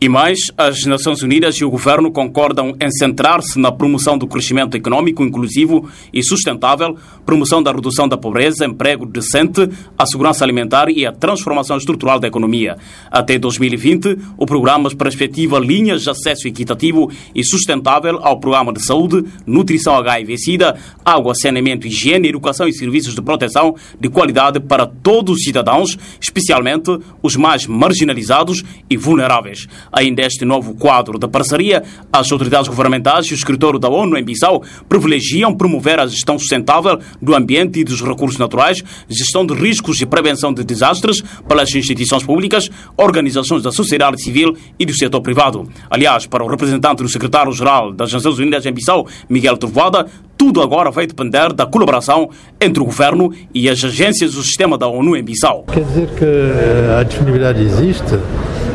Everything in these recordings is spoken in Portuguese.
E mais, as Nações Unidas e o governo concordam em centrar-se na promoção do crescimento econômico inclusivo e sustentável, promoção da redução da pobreza, emprego decente, a segurança alimentar e a transformação estrutural da economia. Até 2020, o programa perspectiva linhas de acesso equitativo e sustentável ao programa de saúde, nutrição HIV-Sida, água, saneamento, higiene, educação e serviços de proteção de qualidade para todos os cidadãos, especialmente os mais marginalizados e vulneráveis. Ainda este novo quadro de parceria, as autoridades governamentais e o escritório da ONU em Bissau privilegiam promover a gestão sustentável do ambiente e dos recursos naturais, gestão de riscos e prevenção de desastres pelas instituições públicas, organizações da sociedade civil e do setor privado. Aliás, para o representante do secretário-geral das Nações Unidas em Bissau, Miguel Trovoada, tudo agora vai depender da colaboração entre o governo e as agências do sistema da ONU em Bissau. Quer dizer que a disponibilidade existe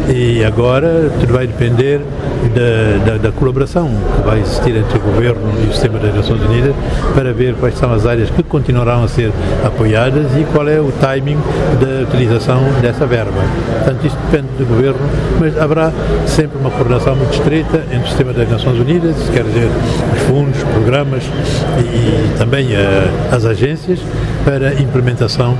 e agora tudo vai depender da, da, da, colaboração que vai existir entre o Governo e o Sistema das Nações Unidas para ver quais são as áreas que continuarão a ser apoiadas e qual é o timing da utilização dessa verba. Portanto, isto depende do Governo, mas haverá sempre uma coordenação muito estreita entre o Sistema das Nações Unidas, quer dizer, os fundos, programas e, e também uh, as agências para a implementação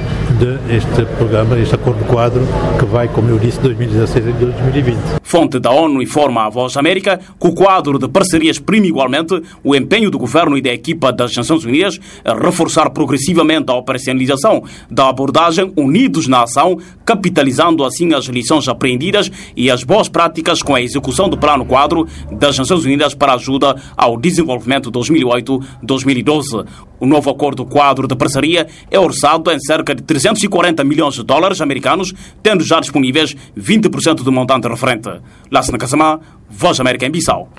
deste programa, este acordo quadro que vai, como eu disse, 2016 em 2020. Fonte da ONU informa à Voz América que o quadro de parcerias prima igualmente o empenho do governo e da equipa das Nações Unidas a reforçar progressivamente a operacionalização da abordagem Unidos na Ação, capitalizando assim as lições aprendidas e as boas práticas com a execução do Plano Quadro das Nações Unidas para ajuda ao desenvolvimento 2008-2012. O novo acordo quadro de parceria é orçado em cerca de 340 milhões de dólares americanos, tendo já disponíveis 20% do montante referente. Lassana Kasama, Voz América em Bissau.